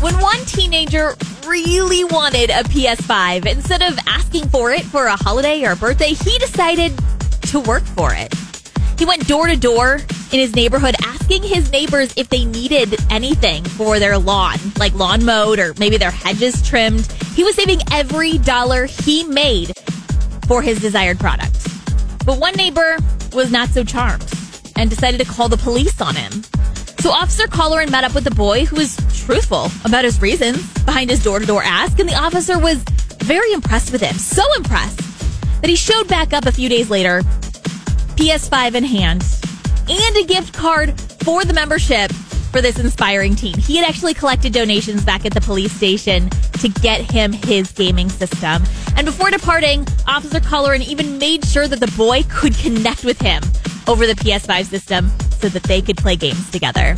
when one teenager really wanted a PS5, instead of asking for it for a holiday or a birthday, he decided to work for it. He went door to door in his neighborhood asking his neighbors if they needed anything for their lawn, like lawn mowed or maybe their hedges trimmed. He was saving every dollar he made for his desired product. But one neighbor was not so charmed and decided to call the police on him. So Officer Colleran met up with the boy who was truthful about his reasons behind his door to door ask, and the officer was very impressed with him. So impressed that he showed back up a few days later, PS5 in hand, and a gift card for the membership for this inspiring teen. He had actually collected donations back at the police station to get him his gaming system. And before departing, Officer Colleran even made sure that the boy could connect with him over the PS5 system so that they could play games together.